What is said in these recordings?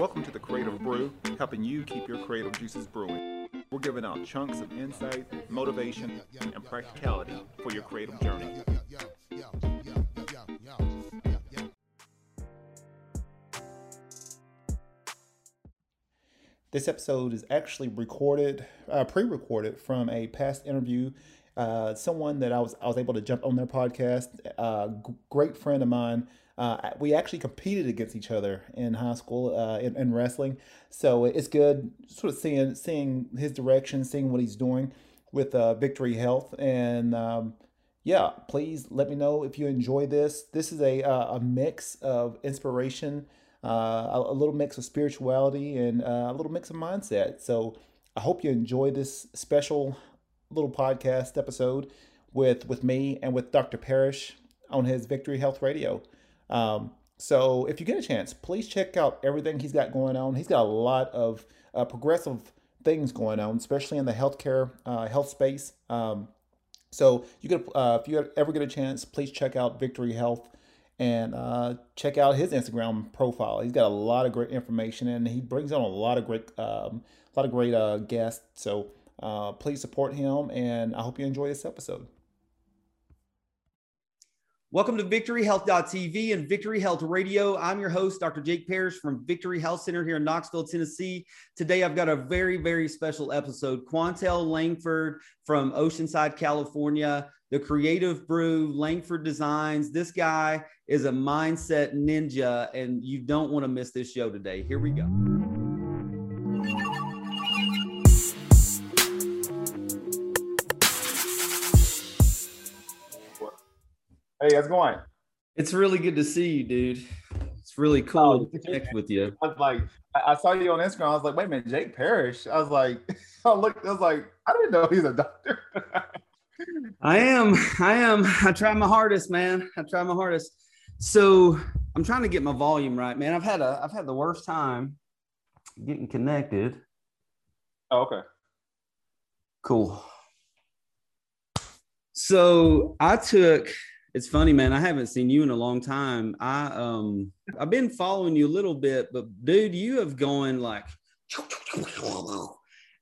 Welcome to the Creative Brew, helping you keep your creative juices brewing. We're giving out chunks of insight, motivation, and practicality for your creative journey. This episode is actually recorded, uh, pre-recorded from a past interview. Uh, someone that I was I was able to jump on their podcast. Uh, g- great friend of mine. Uh, we actually competed against each other in high school uh, in, in, wrestling, so it's good sort of seeing seeing his direction, seeing what he's doing with uh, Victory Health, and um, yeah, please let me know if you enjoy this. This is a a mix of inspiration uh, a, a, little mix of spirituality and uh, a little mix of mindset. So I hope you enjoy this special little podcast episode with with me and with Dr. Parrish on his Victory Health Radio. Um, so if you get a chance, please check out everything he's got going on. He's got a lot of uh, progressive things going on, especially in the healthcare uh, health space. Um, so you could, uh, if you ever get a chance, please check out Victory Health and uh, check out his Instagram profile. He's got a lot of great information, and he brings on a lot of great, um, a lot of great uh, guests. So uh, please support him, and I hope you enjoy this episode. Welcome to VictoryHealth.tv and Victory Health Radio. I'm your host, Dr. Jake Parrish from Victory Health Center here in Knoxville, Tennessee. Today, I've got a very, very special episode. Quantel Langford from Oceanside, California, the Creative Brew, Langford Designs. This guy is a mindset ninja, and you don't want to miss this show today. Here we go. How's it going? It's really good to see you, dude. It's really oh, cool oh, to connect with you. I was like, I saw you on Instagram. I was like, wait a minute, Jake Parrish. I was like, I looked, I was like, I didn't know he's a doctor. I am. I am. I try my hardest, man. I try my hardest. So I'm trying to get my volume right, man. I've had a I've had the worst time getting connected. Oh, okay. Cool. So I took it's funny, man. I haven't seen you in a long time. I um I've been following you a little bit, but dude, you have gone like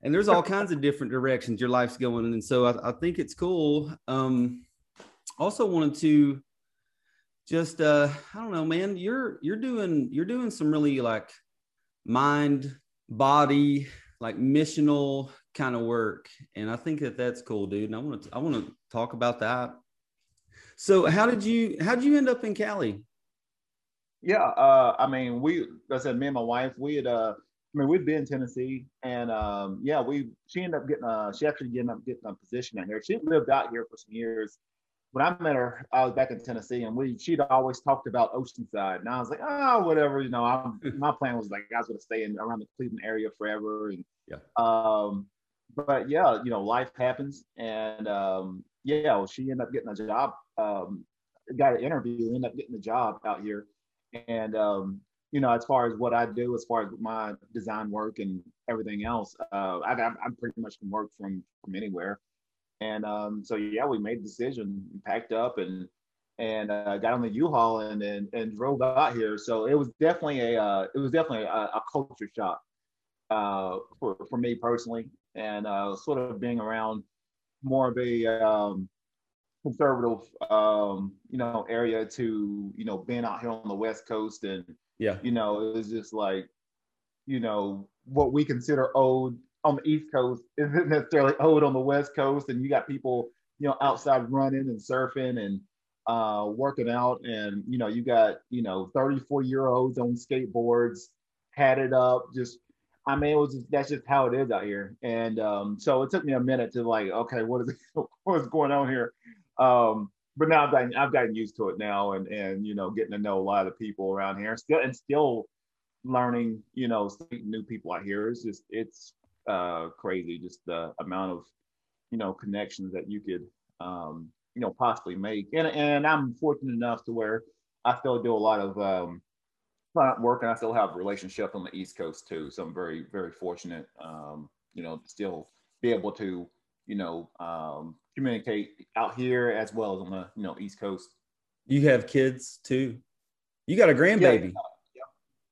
and there's all kinds of different directions your life's going. And so I, I think it's cool. Um also wanted to just uh i don't know man you're you're doing you're doing some really like mind body like missional kind of work and i think that that's cool dude and i want to i want to talk about that so how did you how did you end up in cali yeah uh i mean we i said me and my wife we had uh I mean, we've been in Tennessee, and um, yeah, we she ended up getting uh she actually ended up getting a position out here. She lived out here for some years, when I met her, I was back in Tennessee, and we she'd always talked about Oceanside, and I was like, oh, whatever, you know. I'm, my plan was like I was gonna stay in around the Cleveland area forever, and yeah. Um, but yeah, you know, life happens, and um, yeah, she ended up getting a job. Um, got an interview, ended up getting a job out here, and um, you know, as far as what I do, as far as my design work and everything else, uh, I, I, I pretty much can work from from anywhere. And um, so yeah, we made a decision, packed up, and and uh, got on the U-Haul and, and and drove out here. So it was definitely a uh, it was definitely a, a culture shock uh, for for me personally, and uh, sort of being around more of a um, conservative um, you know area to you know being out here on the West Coast and yeah. you know it was just like you know what we consider old on the East Coast isn't necessarily old on the West Coast, and you got people you know outside running and surfing and uh, working out, and you know you got you know 34 year olds on skateboards, hatted up, just I mean, it was just, that's just how it is out here. And um, so it took me a minute to like, okay, what is what is going on here? Um, but now I've gotten I've gotten used to it now, and and you know, getting to know a lot of the people around here, still and still learning, you know, new people out here. It's just it's uh, crazy, just the amount of you know connections that you could um, you know possibly make. And and I'm fortunate enough to where I still do a lot of um, client work, and I still have relationships on the East Coast too. So I'm very very fortunate, um, you know, still be able to you know um, communicate out here as well as on the you know East Coast. You have kids too. You got a grandbaby. Yeah,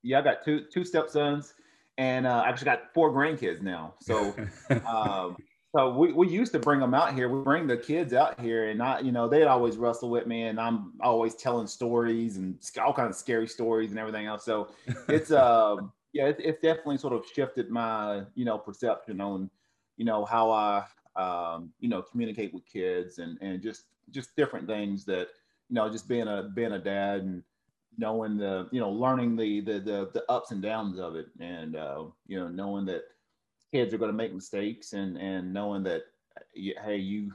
yeah, I got two two stepsons, and uh, I actually got four grandkids now. So, um, so we, we used to bring them out here. We bring the kids out here, and I, you know, they'd always wrestle with me, and I'm always telling stories and all kinds of scary stories and everything else. So it's um yeah, it, it's definitely sort of shifted my you know perception on you know how I um, you know communicate with kids and and just just different things that you know just being a being a dad and knowing the you know learning the the the, the ups and downs of it and uh, you know knowing that kids are going to make mistakes and and knowing that hey you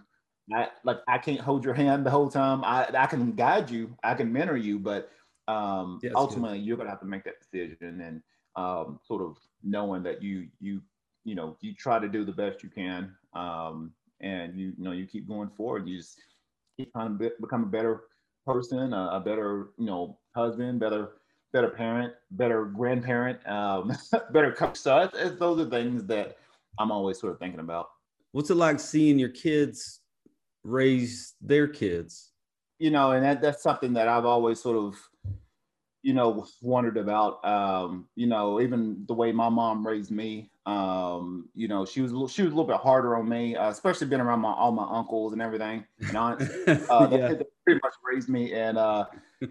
I, like I can't hold your hand the whole time. I I can guide you, I can mentor you, but um, yeah, ultimately good. you're gonna have to make that decision and um, sort of knowing that you you you know you try to do the best you can um, and you you know you keep going forward. You just keep trying to be, become a better person, a, a, better you know husband, better better parent, better grandparent, um, better coach. So those are things that I'm always sort of thinking about. What's it like seeing your kids raise their kids? You know, and that, that's something that I've always sort of you know, wondered about, um, you know, even the way my mom raised me. Um, you know, she was a little, she was a little bit harder on me, uh, especially being around my all my uncles and everything and aunts. Uh, yeah. they, they, pretty much raised me, and uh,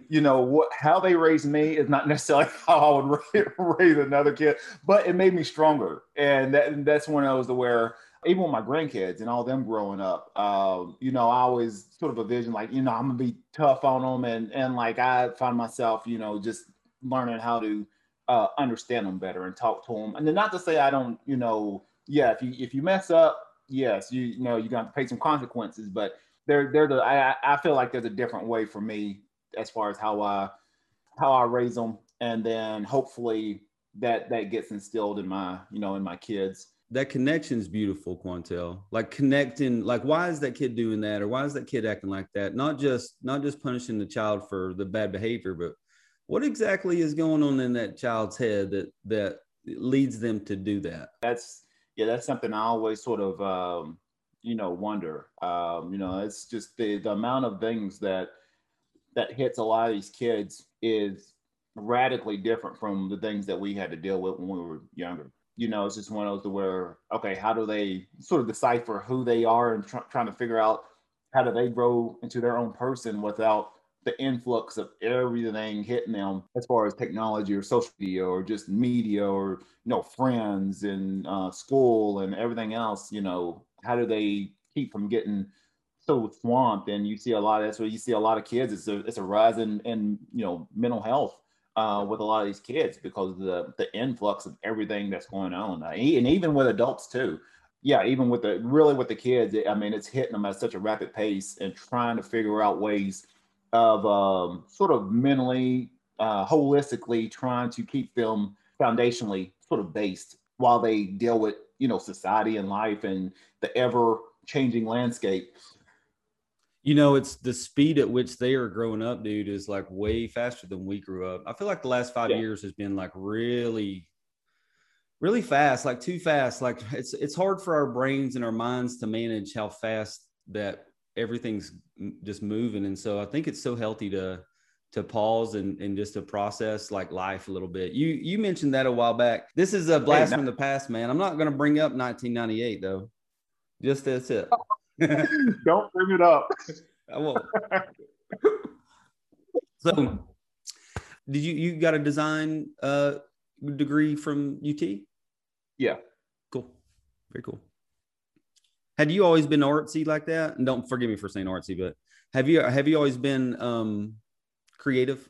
you know what? How they raised me is not necessarily how I would raise another kid, but it made me stronger, and that that's when I was aware even with my grandkids and all them growing up, uh, you know, I always sort of a vision like, you know, I'm gonna be tough on them, and and like I find myself, you know, just learning how to uh, understand them better and talk to them, and then not to say I don't, you know, yeah, if you if you mess up, yes, you, you know, you're gonna have to pay some consequences, but they're they're the I I feel like there's a different way for me as far as how I how I raise them, and then hopefully that that gets instilled in my you know in my kids that connection is beautiful, Quantel. Like connecting, like why is that kid doing that, or why is that kid acting like that? Not just not just punishing the child for the bad behavior, but what exactly is going on in that child's head that that leads them to do that? That's yeah, that's something I always sort of um, you know wonder. Um, you know, it's just the the amount of things that that hits a lot of these kids is radically different from the things that we had to deal with when we were younger you know, it's just one of those where, okay, how do they sort of decipher who they are and tr- trying to figure out how do they grow into their own person without the influx of everything hitting them as far as technology or social media or just media or, you know, friends and uh, school and everything else, you know, how do they keep from getting so swamped? And you see a lot of that's where you see a lot of kids. It's a, it's a rise in, in, you know, mental health uh, with a lot of these kids because of the the influx of everything that's going on, uh, and even with adults too. Yeah, even with the really with the kids, I mean, it's hitting them at such a rapid pace and trying to figure out ways of um, sort of mentally, uh, holistically trying to keep them foundationally sort of based while they deal with you know society and life and the ever changing landscape you know, it's the speed at which they are growing up, dude, is like way faster than we grew up. I feel like the last five yeah. years has been like really, really fast, like too fast. Like it's it's hard for our brains and our minds to manage how fast that everything's just moving. And so I think it's so healthy to to pause and, and just to process like life a little bit. You you mentioned that a while back. This is a blast hey, from the past, man. I'm not gonna bring up 1998 though. Just that's it. Don't bring it up. I won't. so, did you you got a design uh, degree from UT? Yeah. Cool. Very cool. Had you always been artsy like that? And don't forgive me for saying artsy, but have you have you always been um, creative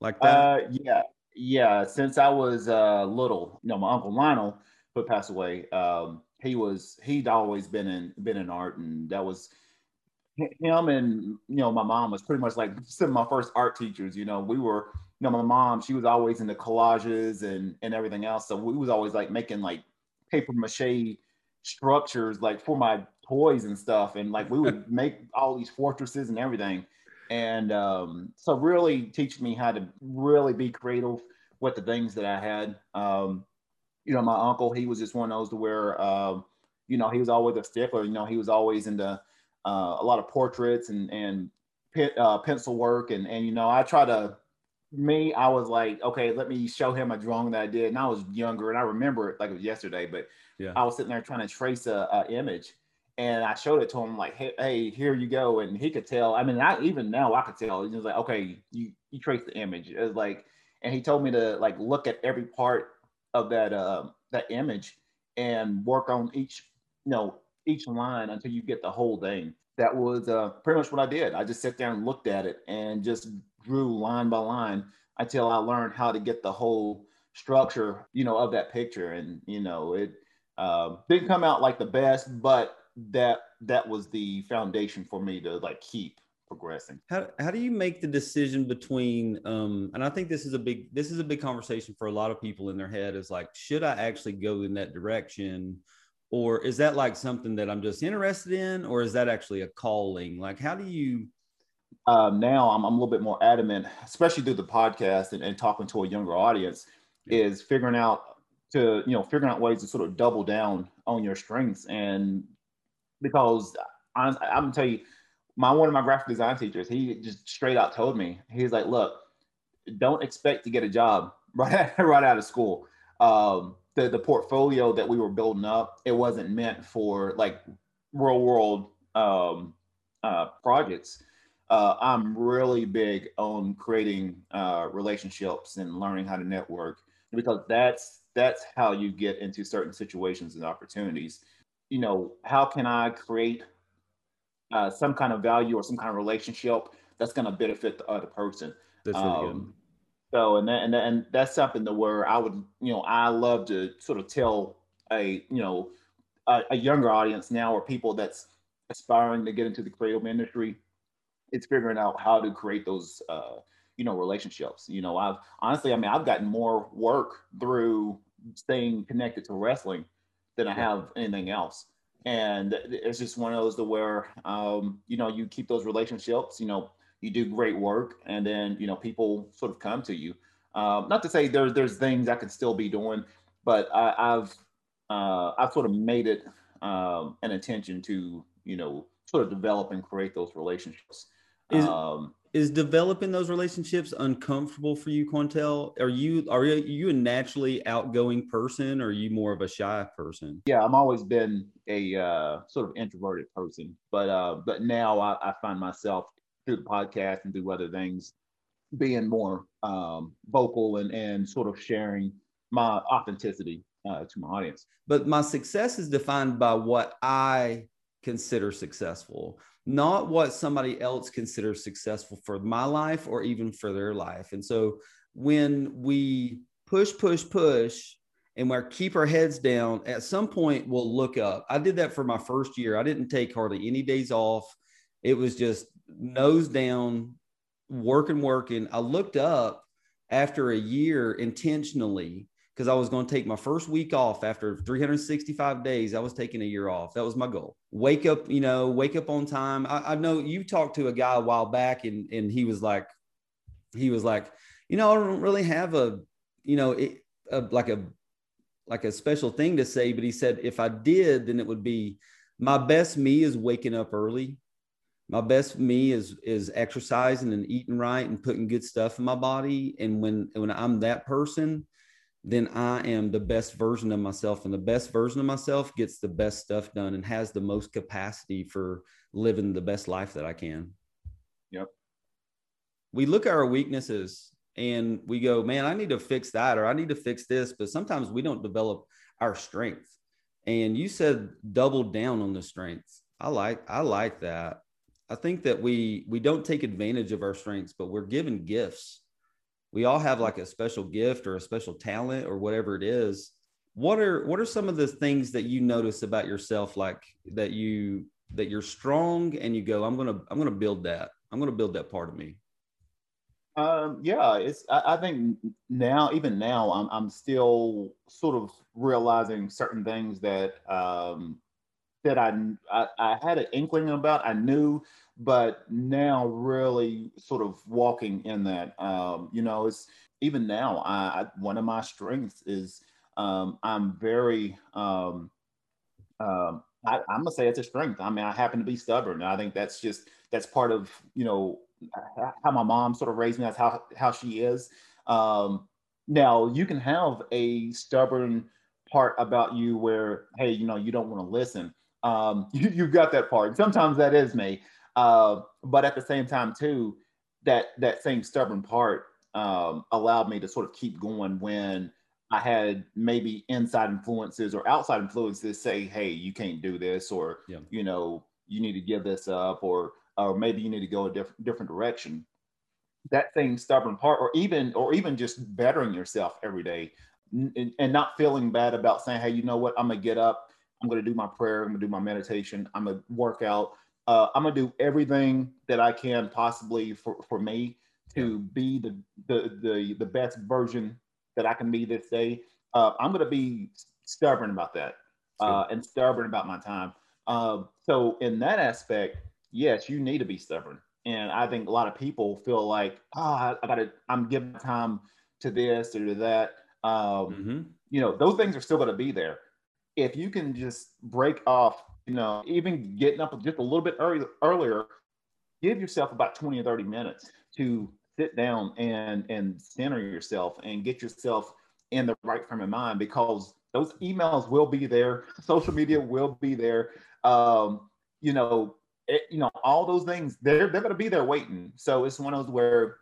like that? Uh, yeah, yeah. Since I was uh, little, you know, my uncle Lionel, who passed away, um, he was he'd always been in been in art, and that was him and you know my mom was pretty much like some of my first art teachers. You know, we were you know my mom she was always into collages and and everything else, so we was always like making like paper mache structures like for my toys and stuff, and like we would make all these fortresses and everything. And um, so really teaching me how to really be creative with the things that I had. Um, you know, my uncle, he was just one of those to where, uh, you know, he was always a stickler. You know, he was always into uh, a lot of portraits and and uh, pencil work, and and you know, I try to me, I was like, okay, let me show him a drawing that I did. And I was younger and I remember it like it was yesterday, but yeah. I was sitting there trying to trace a, a, image and I showed it to him like, hey, hey, here you go. And he could tell. I mean, I even now I could tell. He was like, okay, you you trace the image. Like, and he told me to like look at every part of that uh that image and work on each, you know, each line until you get the whole thing. That was uh, pretty much what I did. I just sat there and looked at it and just drew line by line until I learned how to get the whole structure, you know, of that picture. And you know, it uh, didn't come out like the best, but that that was the foundation for me to like keep progressing. How how do you make the decision between um and I think this is a big this is a big conversation for a lot of people in their head is like should I actually go in that direction or is that like something that I'm just interested in or is that actually a calling? Like how do you uh, now I'm, I'm a little bit more adamant, especially through the podcast and, and talking to a younger audience, yeah. is figuring out to you know figuring out ways to sort of double down on your strengths and because I, I'm gonna tell you, my one of my graphic design teachers, he just straight out told me he's like, look, don't expect to get a job right right out of school. Um, the the portfolio that we were building up, it wasn't meant for like real world um, uh, projects uh, I'm really big on creating uh, relationships and learning how to network because that's that's how you get into certain situations and opportunities. You know, how can I create uh, some kind of value or some kind of relationship that's going to benefit the other person? That's really um, good. So, and that, and that, and that's something that where I would, you know, I love to sort of tell a, you know, a, a younger audience now or people that's aspiring to get into the creative industry it's figuring out how to create those uh, you know relationships you know i've honestly i mean i've gotten more work through staying connected to wrestling than i have anything else. And it's just one of those to where um, you know you keep those relationships you know you do great work and then you know people sort of come to you. Um, not to say there's there's things i could still be doing but I, have uh, i've sort of made it um, an intention to you know sort of develop and create those relationships. Is, um, is developing those relationships uncomfortable for you, Quantel? Are you are you a naturally outgoing person, or are you more of a shy person? Yeah, I've always been a uh, sort of introverted person, but uh, but now I, I find myself through the podcast and through other things being more um, vocal and and sort of sharing my authenticity uh, to my audience. But my success is defined by what I consider successful not what somebody else considers successful for my life or even for their life. And so when we push, push, push, and we keep our heads down, at some point we'll look up. I did that for my first year. I didn't take hardly any days off. It was just nose down, working, working. I looked up after a year intentionally because I was going to take my first week off after 365 days. I was taking a year off. That was my goal. Wake up, you know, wake up on time. I, I know you talked to a guy a while back and, and he was like, he was like, you know, I don't really have a, you know, it, a, like a, like a special thing to say, but he said, if I did, then it would be my best me is waking up early. My best me is, is exercising and eating right and putting good stuff in my body. And when, when I'm that person, then I am the best version of myself. And the best version of myself gets the best stuff done and has the most capacity for living the best life that I can. Yep. We look at our weaknesses and we go, man, I need to fix that or I need to fix this. But sometimes we don't develop our strength. And you said double down on the strengths. I like I like that. I think that we we don't take advantage of our strengths, but we're given gifts we all have like a special gift or a special talent or whatever it is. What are what are some of the things that you notice about yourself like that you that you're strong and you go i'm gonna i'm gonna build that. I'm gonna build that part of me um yeah it's i, I think now even now I'm, I'm still sort of realizing certain things that um that I, I, I had an inkling about. I knew, but now really sort of walking in that. Um, you know, it's even now. I, I one of my strengths is um, I'm very. Um, um, I, am gonna say it's a strength. I mean, I happen to be stubborn. I think that's just that's part of you know how my mom sort of raised me. That's how how she is. Um, now you can have a stubborn part about you where hey, you know, you don't want to listen. Um, you, you've got that part. Sometimes that is me. Uh, but at the same time, too, that that same stubborn part um, allowed me to sort of keep going when I had maybe inside influences or outside influences say, "Hey, you can't do this," or yeah. you know, you need to give this up, or or maybe you need to go a different different direction. That same stubborn part, or even or even just bettering yourself every day, and, and not feeling bad about saying, "Hey, you know what? I'm gonna get up. I'm gonna do my prayer. I'm gonna do my meditation. I'm gonna work out. Uh, I'm gonna do everything that I can possibly for for me." to be the, the the the best version that I can be this day. Uh, I'm gonna be stubborn about that uh, and stubborn about my time. Uh, so in that aspect, yes, you need to be stubborn. And I think a lot of people feel like, oh, I, I gotta, I'm giving time to this or to that. Um, mm-hmm. You know, those things are still gonna be there. If you can just break off, you know, even getting up just a little bit early, earlier, give yourself about 20 or 30 minutes to sit down and and center yourself and get yourself in the right frame of mind because those emails will be there social media will be there um, you know it, you know all those things they're they're going to be there waiting. So it's one of those where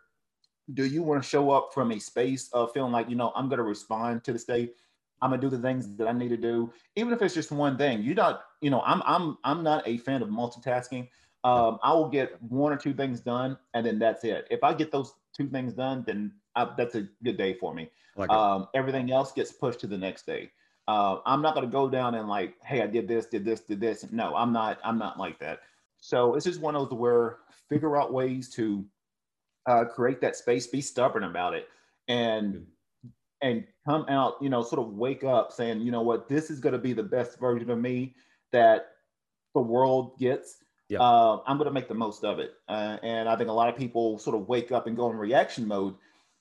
do you want to show up from a space of feeling like you know i'm going to respond to the state i'm going to do the things that i need to do even if it's just one thing You don't, you know i'm i'm i'm not a fan of multitasking um, I will get one or two things done, and then that's it. If I get those two things done, then I, that's a good day for me. Like um, everything else gets pushed to the next day. Uh, I'm not going to go down and like, hey, I did this, did this, did this. No, I'm not. I'm not like that. So it's just one of those where figure out ways to uh, create that space, be stubborn about it, and and come out, you know, sort of wake up saying, you know what, this is going to be the best version of me that the world gets yeah. Uh, I'm going to make the most of it. Uh, and I think a lot of people sort of wake up and go in reaction mode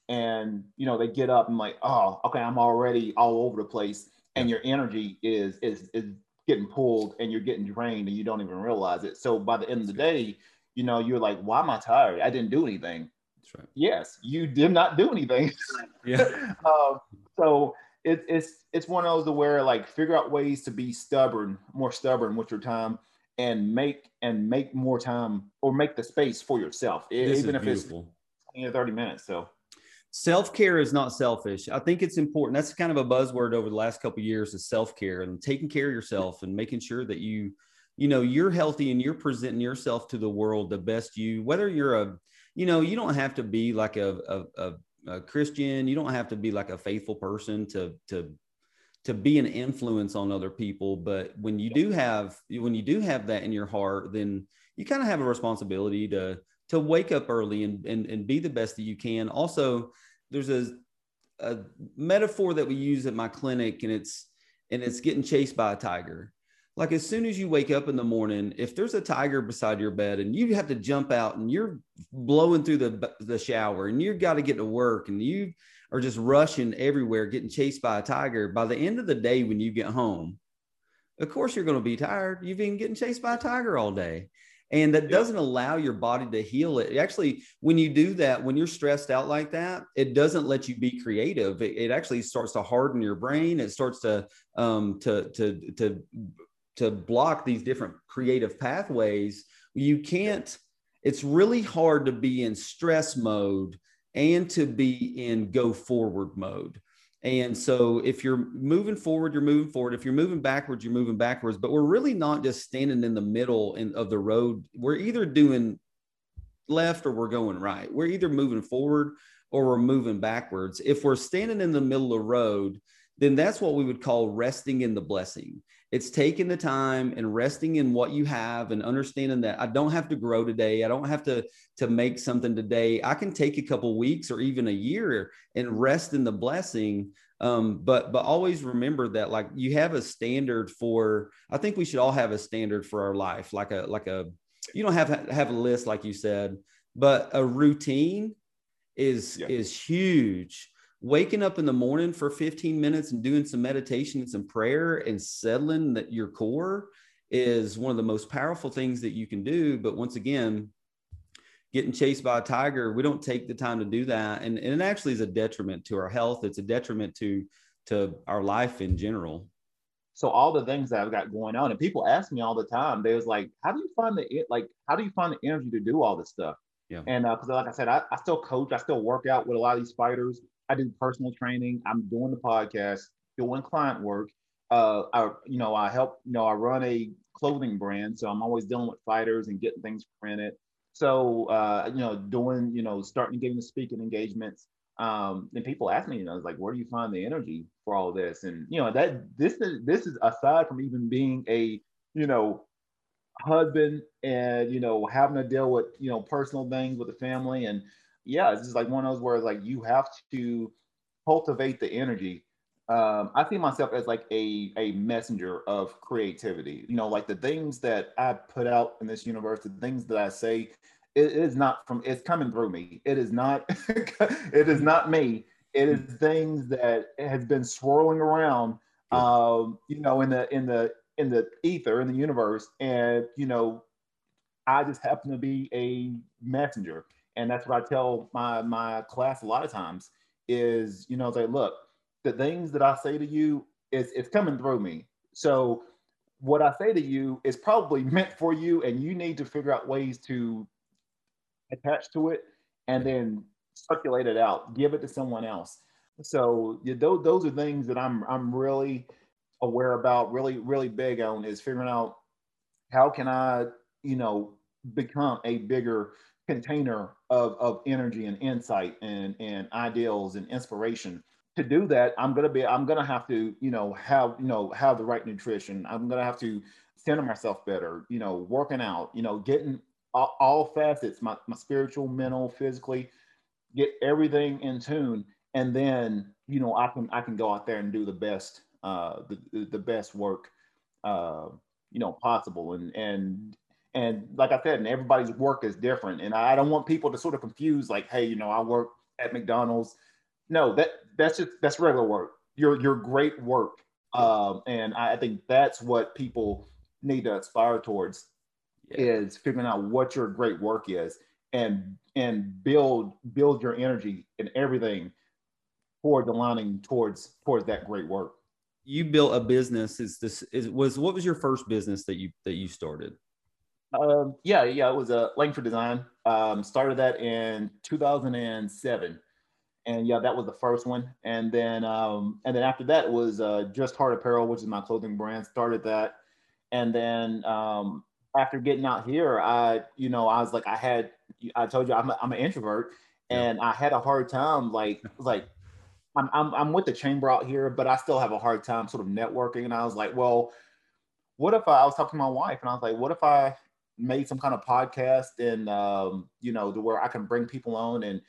and, you know, they get up and like, oh, okay, I'm already all over the place. And your energy is, is, is getting pulled and you're getting drained and you don't even realize it. So by the end of the day, you know, you're like, why am I tired? I didn't do anything. Right. Yes, you did not do anything. Yeah. uh, so it, it's, it's one of those where like figure out ways to be stubborn, more stubborn with your time and make and make more time or make the space for yourself, this even if beautiful. it's 20 or 30 minutes. So self-care is not selfish. I think it's important. That's kind of a buzzword over the last couple years is self-care and taking care of yourself and making sure that you, you know, you're healthy and you're presenting yourself to the world the best you, whether you're a, you know, you don't have to be like a, a, a, a Christian. You don't have to be like a faithful person to, to to be an influence on other people. But when you do have when you do have that in your heart then you kind of have a responsibility to to wake up early and, and and be the best that you can. Also there's a a metaphor that we use at my clinic and it's and it's getting chased by a tiger like as soon as you wake up in the morning if there's a tiger beside your bed and you have to jump out and you're blowing through the the shower and you've got to get to work and you are just rushing everywhere, getting chased by a tiger. By the end of the day, when you get home, of course you're going to be tired. You've been getting chased by a tiger all day. And that doesn't allow your body to heal it. Actually, when you do that, when you're stressed out like that, it doesn't let you be creative. It, it actually starts to harden your brain. It starts to um, to to to to block these different creative pathways. You can't. It's really hard to be in stress mode and to be in go forward mode. And so if you're moving forward, you're moving forward. If you're moving backwards, you're moving backwards. But we're really not just standing in the middle in, of the road. We're either doing left or we're going right. We're either moving forward or we're moving backwards. If we're standing in the middle of the road, then that's what we would call resting in the blessing. It's taking the time and resting in what you have and understanding that I don't have to grow today. I don't have to to make something today. I can take a couple weeks or even a year and rest in the blessing. Um, but but always remember that like you have a standard for. I think we should all have a standard for our life, like a like a. You don't have have a list like you said, but a routine is yeah. is huge waking up in the morning for 15 minutes and doing some meditation and some prayer and settling that your core is one of the most powerful things that you can do but once again getting chased by a tiger. We don't take the time to do that. And, and it actually is a detriment to our health. It's a detriment to, to our life in general. So all the things that I've got going on, and people ask me all the time, they was like, how do you find the, like, how do you find the energy to do all this stuff? Yeah. And uh, cause like I said, I, I still coach, I still work out with a lot of these fighters. I do personal training. I'm doing the podcast, doing client work. Uh, I, you know, I help, you know, I run a clothing brand. So I'm always dealing with fighters and getting things printed. So, uh, you know, doing, you know, starting getting the speaking engagements. Um, and people ask me, you know, it's like, where do you find the energy for all this? And, you know, that this is, this is aside from even being a, you know, husband and, you know, having to deal with, you know, personal things with the family. And yeah, it's just like one of those where like you have to cultivate the energy um, I see myself as like a a messenger of creativity. You know, like the things that I put out in this universe, the things that I say, it is not from it's coming through me. It is not it is not me. It is things that has been swirling around um, you know, in the in the in the ether, in the universe. And, you know, I just happen to be a messenger. And that's what I tell my my class a lot of times is, you know, say, look, the things that I say to you is it's coming through me. So what I say to you is probably meant for you, and you need to figure out ways to attach to it and then circulate it out, give it to someone else. So those those are things that I'm I'm really aware about, really really big on is figuring out how can I you know become a bigger container of, of energy and insight and, and ideals and inspiration to do that, I'm gonna be, I'm gonna have to, you know, have, you know, have the right nutrition. I'm gonna have to center myself better, you know, working out, you know, getting all, all facets, my, my spiritual, mental, physically, get everything in tune. And then, you know, I can, I can go out there and do the best, uh, the, the best work, uh, you know, possible. And, and, and like I said, and everybody's work is different. And I don't want people to sort of confuse like, Hey, you know, I work at McDonald's, no, that that's just that's regular work. Your your great work, um, and I, think that's what people need to aspire towards yeah. is figuring out what your great work is and and build build your energy and everything towards aligning towards towards that great work you built a business is this is was what was your first business that you that you started um yeah yeah it was a langford design um started that in 2007 and yeah, that was the first one. And then um, and then after that was uh, Just Heart Apparel, which is my clothing brand. Started that, and then um, after getting out here, I you know I was like I had I told you I'm a, I'm an introvert, and yeah. I had a hard time like like I'm, I'm I'm with the chamber out here, but I still have a hard time sort of networking. And I was like, well, what if I, I was talking to my wife, and I was like, what if I made some kind of podcast and um, you know to where I can bring people on and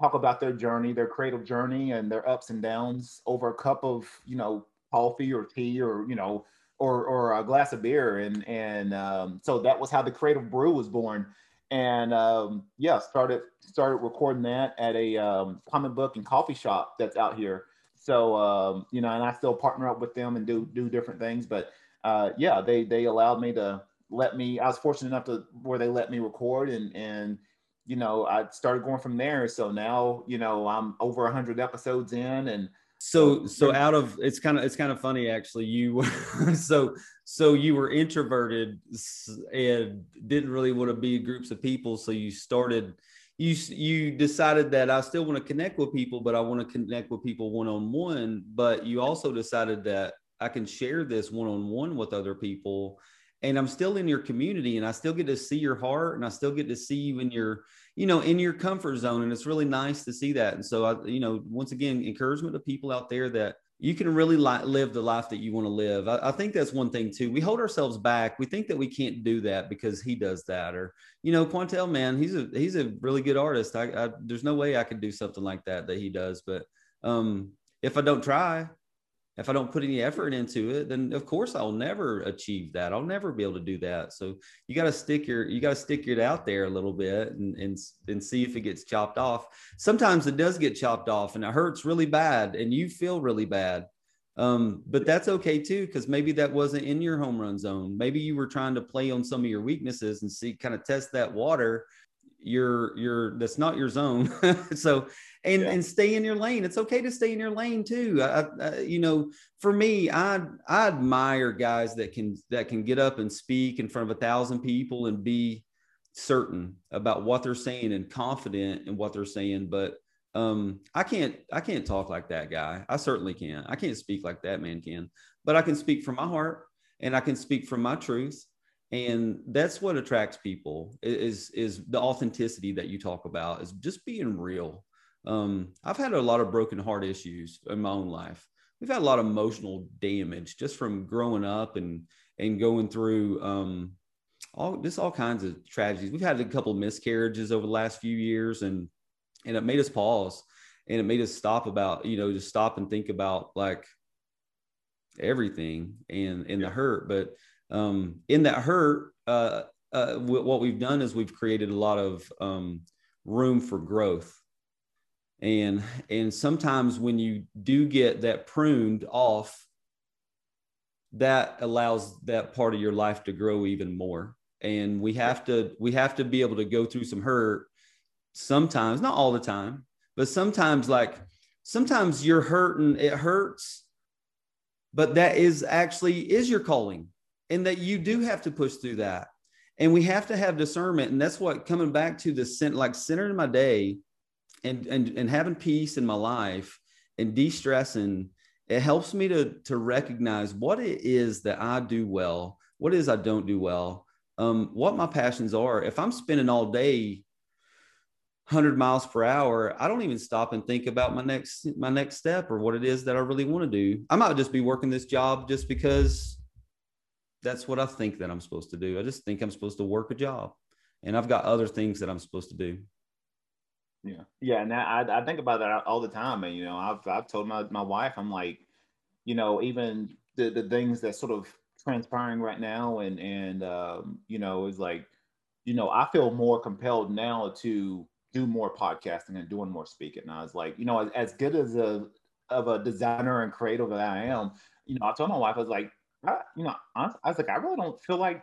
talk about their journey, their creative journey, and their ups and downs over a cup of you know coffee or tea or you know or or a glass of beer, and and um, so that was how the Creative Brew was born. And um, yeah, started started recording that at a um, comic book and coffee shop that's out here. So um, you know, and I still partner up with them and do do different things. But uh, yeah, they they allowed me to let me. I was fortunate enough to where they let me record and and you know, I started going from there. So now, you know, I'm over hundred episodes in and so so out of it's kind of it's kind of funny actually you were so so you were introverted and didn't really want to be groups of people so you started you you decided that I still want to connect with people but I want to connect with people one on one but you also decided that I can share this one on one with other people and I'm still in your community and I still get to see your heart and I still get to see you in your, you know, in your comfort zone. And it's really nice to see that. And so I, you know, once again, encouragement to people out there that you can really li- live the life that you want to live. I, I, think that's one thing too. We hold ourselves back. We think that we can't do that because he does that, or you know, Quantel, man, he's a he's a really good artist. I, I there's no way I could do something like that that he does. But um, if I don't try, if I don't put any effort into it, then of course I'll never achieve that. I'll never be able to do that. So you got to stick your you got to stick it out there a little bit and, and and see if it gets chopped off. Sometimes it does get chopped off and it hurts really bad and you feel really bad. Um, but that's okay too, because maybe that wasn't in your home run zone. Maybe you were trying to play on some of your weaknesses and see kind of test that water you're you're that's not your zone. So and yeah. and stay in your lane. It's okay to stay in your lane too. I, I, you know for me i i admire guys that can that can get up and speak in front of a thousand people and be certain about what they're saying and confident in what they're saying. But um i can't i can't talk like that guy. I certainly can i can't speak like that man can. But i can speak from my heart and i can speak from my truth and that's what attracts people is is the authenticity that you talk about is just being real. Um, i've had a lot of broken heart issues in my own life. We've had a lot of emotional damage just from growing up and and going through um, all this all kinds of tragedies. We've had a couple of miscarriages over the last few years and and it made us pause and it made us stop about you know just stop and think about like everything and and the hurt. But um, in that hurt, uh, uh, what we've done is we've created a lot of um, room for growth. And, and sometimes when you do get that pruned off, that allows that part of your life to grow even more. And we have to, we have to be able to go through some hurt sometimes, not all the time, but sometimes like, sometimes you're hurting, it hurts, but that is actually is your calling and that you do have to push through that. And we have to have discernment. And that's what coming back to the center like centering my day and and and having peace in my life and de-stressing it helps me to to recognize what it is that i do well what is i don't do well um, what my passions are. If i'm spending all day 100 miles per hour i don't even stop and think about my next my next step or what it is that i really want to do. I might just be working this job just because that's what I think that I'm supposed to do. I just think I'm supposed to work a job, and I've got other things that I'm supposed to do. Yeah, yeah, and I I think about that all the time, and you know, I've I've told my my wife, I'm like, you know, even the the things that sort of transpiring right now, and and um, you know, is like, you know, I feel more compelled now to do more podcasting and doing more speaking. And I was like, you know, as, as good as a of a designer and creative that I am, you know, I told my wife, I was like, I, you know, I, I was like, I really don't feel like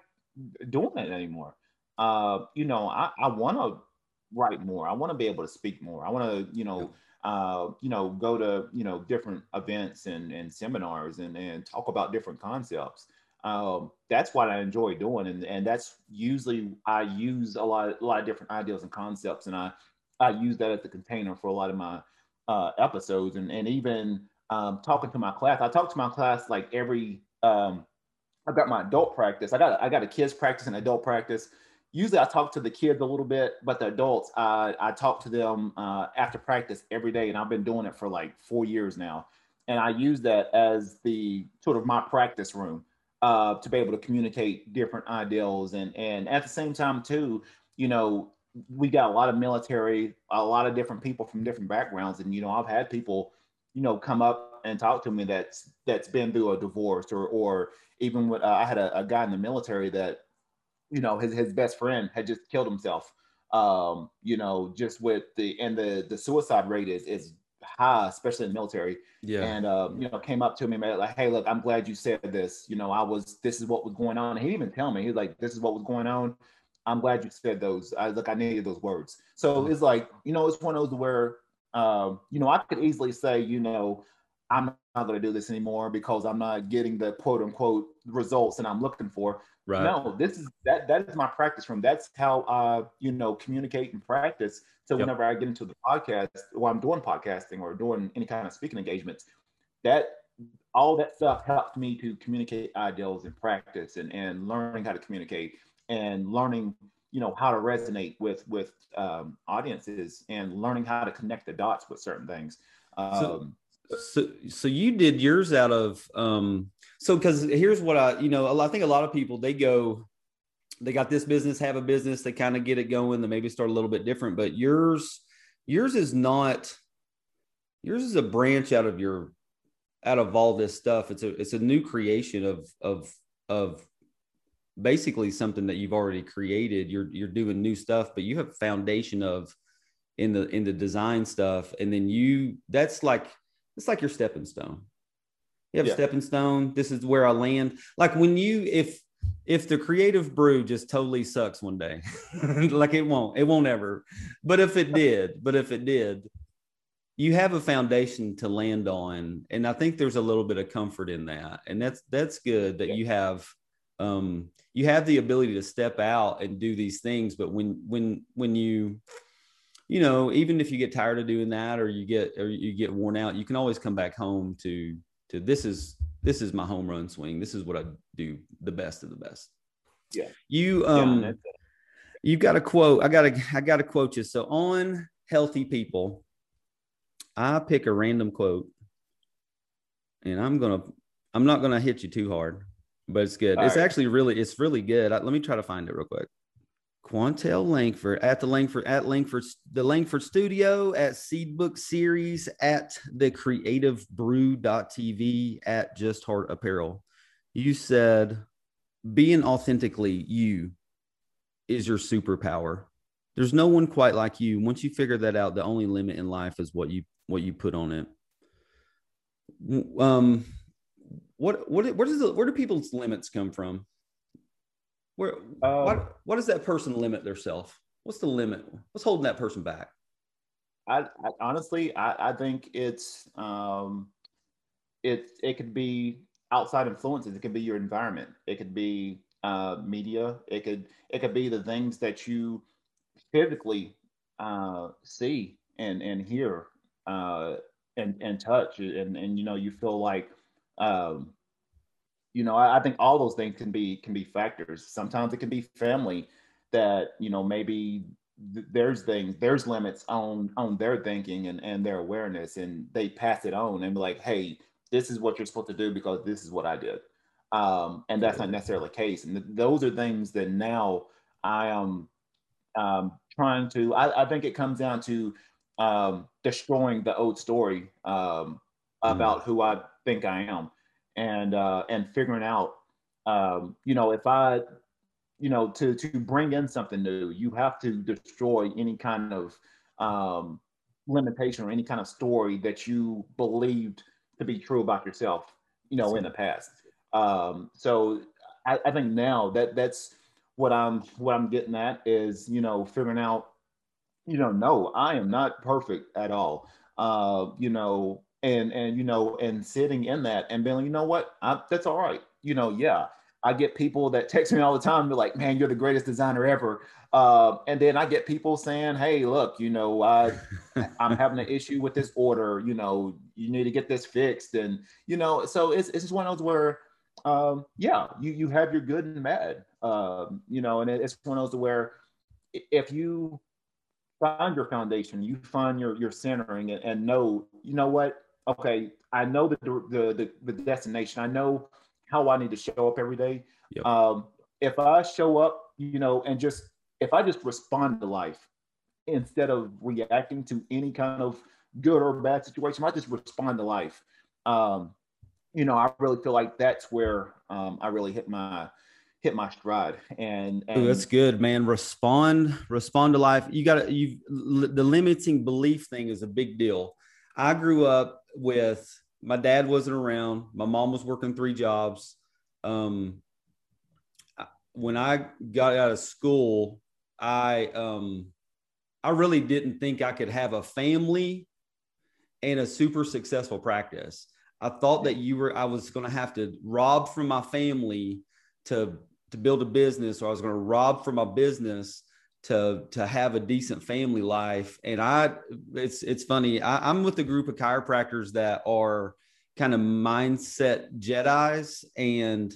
doing it anymore. Uh, you know, I, I want to write more. I want to be able to speak more. I want to, you know, uh, you know, go to, you know, different events and, and seminars and, and talk about different concepts. Um, that's what I enjoy doing. And, and that's usually I use a lot, a lot of different ideas and concepts. And I, I use that as the container for a lot of my uh, episodes and, and even um, talking to my class. I talk to my class like every um, I've got my adult practice. I got I got a kids practice and adult practice. Usually I talk to the kids a little bit, but the adults I I talk to them uh, after practice every day, and I've been doing it for like four years now. And I use that as the sort of my practice room uh, to be able to communicate different ideals, and and at the same time too, you know, we got a lot of military, a lot of different people from different backgrounds, and you know, I've had people, you know, come up and talk to me that's that's been through a divorce or or even with uh, I had a, a, guy in the military that you know his his best friend had just killed himself. Um, you know, just with the and the the suicide rate is is high, especially in the military. Yeah. And um, you know, came up to me and like, hey, look, I'm glad you said this. You know, I was this is what was going on. And he didn't even tell me. He's like, this is what was going on. I'm glad you said those. I look, I needed those words. So mm-hmm. it's like, you know, it's one of those where um, you know, I could easily say, you know, I'm not going to do this anymore because I'm not getting the quote unquote results that I'm looking for. Right. No, this is that that is my practice room. That's how I, you know, communicate and practice. So yep. whenever I get into the podcast, while I'm doing podcasting or doing any kind of speaking engagements, that all that stuff helps me to communicate ideals and practice and, and learning how to communicate and learning, you know, how to resonate with with um, audiences and learning how to connect the dots with certain things. Um, so, so so you did yours out of um so because here's what i you know i think a lot of people they go they got this business have a business they kind of get it going they maybe start a little bit different but yours yours is not yours is a branch out of your out of all this stuff. It's a it's a new creation of of of basically something that you've already created. You're you're doing new stuff but you have foundation of in the in the design stuff. And then you that's like it's like your stepping stone. You have yeah. a stepping stone. This is where I land. Like when you, if if the creative brew just totally sucks one day, like it won't, it won't ever. But if it did, but if it did, you have a foundation to land on, and I think there's a little bit of comfort in that, and that's that's good that yeah. you have um, you have the ability to step out and do these things. But when when when you you know even if you get tired of doing that or you get or you get worn out, you can always come back home to to this is this is my home run swing. This is what I do the best of the best. Yeah. You um yeah, you got a quote. I got to I got to quote you. So on healthy people, I pick a random quote, and I'm gonna I'm not gonna hit you too hard, but it's good. All it's right. actually really it's really good. I, let me try to find it real quick. Quantel Langford at the Langford at Langford the Langford Studio at Seedbook Series at the Creative Brew.tv at Just Heart Apparel. You said being authentically you is your superpower. There's no one quite like you. Once you figure that out, the only limit in life is what you what you put on it. Um, what what where does the, where do people's limits come from? Where um, what, what does that person limit themselves? What's the limit? What's holding that person back? I, I honestly, I, I think it's um, it it could be outside influences. It could be your environment. It could be uh, media. It could it could be the things that you physically uh, see and and hear uh, and and touch and and you know you feel like um, you know I, I think all those things can be can be factors. Sometimes it can be family that you know maybe th- there's things there's limits on on their thinking and and their awareness and they pass it on and be like hey this is what you're supposed to do because this is what i did. Um, and that's not necessarily the case. And th- those are things that now i am um, trying to I, I think it comes down to um, destroying the old story um, about mm. who I think I am, and uh, and figuring out, um, you know, if I, you know, to to bring in something new, you have to destroy any kind of um, limitation or any kind of story that you believed to be true about yourself, you know, in the past. Um, so I, I think now that that's what I'm what I'm getting at is you know figuring out you know, no, I am not perfect at all. Uh, you know, and and you know, and sitting in that and being, you know what, I, that's all right. You know, yeah, I get people that text me all the time. They're like, "Man, you're the greatest designer ever." Uh, and then I get people saying, "Hey, look, you know, I, I'm having an issue with this order. You know, you need to get this fixed." And you know, so it's it's just one of those where, um, yeah, you you have your good and bad. Um, you know, and it's one of those where if you find your foundation, you find your your centering, and, and know, you know what? Okay, I know the, the the the destination. I know how I need to show up every day. Yep. Um, if I show up, you know, and just if I just respond to life instead of reacting to any kind of good or bad situation, I just respond to life. Um, you know, I really feel like that's where um, I really hit my hit my stride and, and Ooh, that's good man respond respond to life you got to you the limiting belief thing is a big deal i grew up with my dad wasn't around. My mom was working three jobs. Um when i got out of school i um i really didn't think i could have a family and a super successful practice. I thought that you were i was going to have to rob from my family to to build a business or I was going to rob from my business to to have a decent family life. And I it's it's funny. I, I'm with a group of chiropractors that are kind of mindset Jedi's and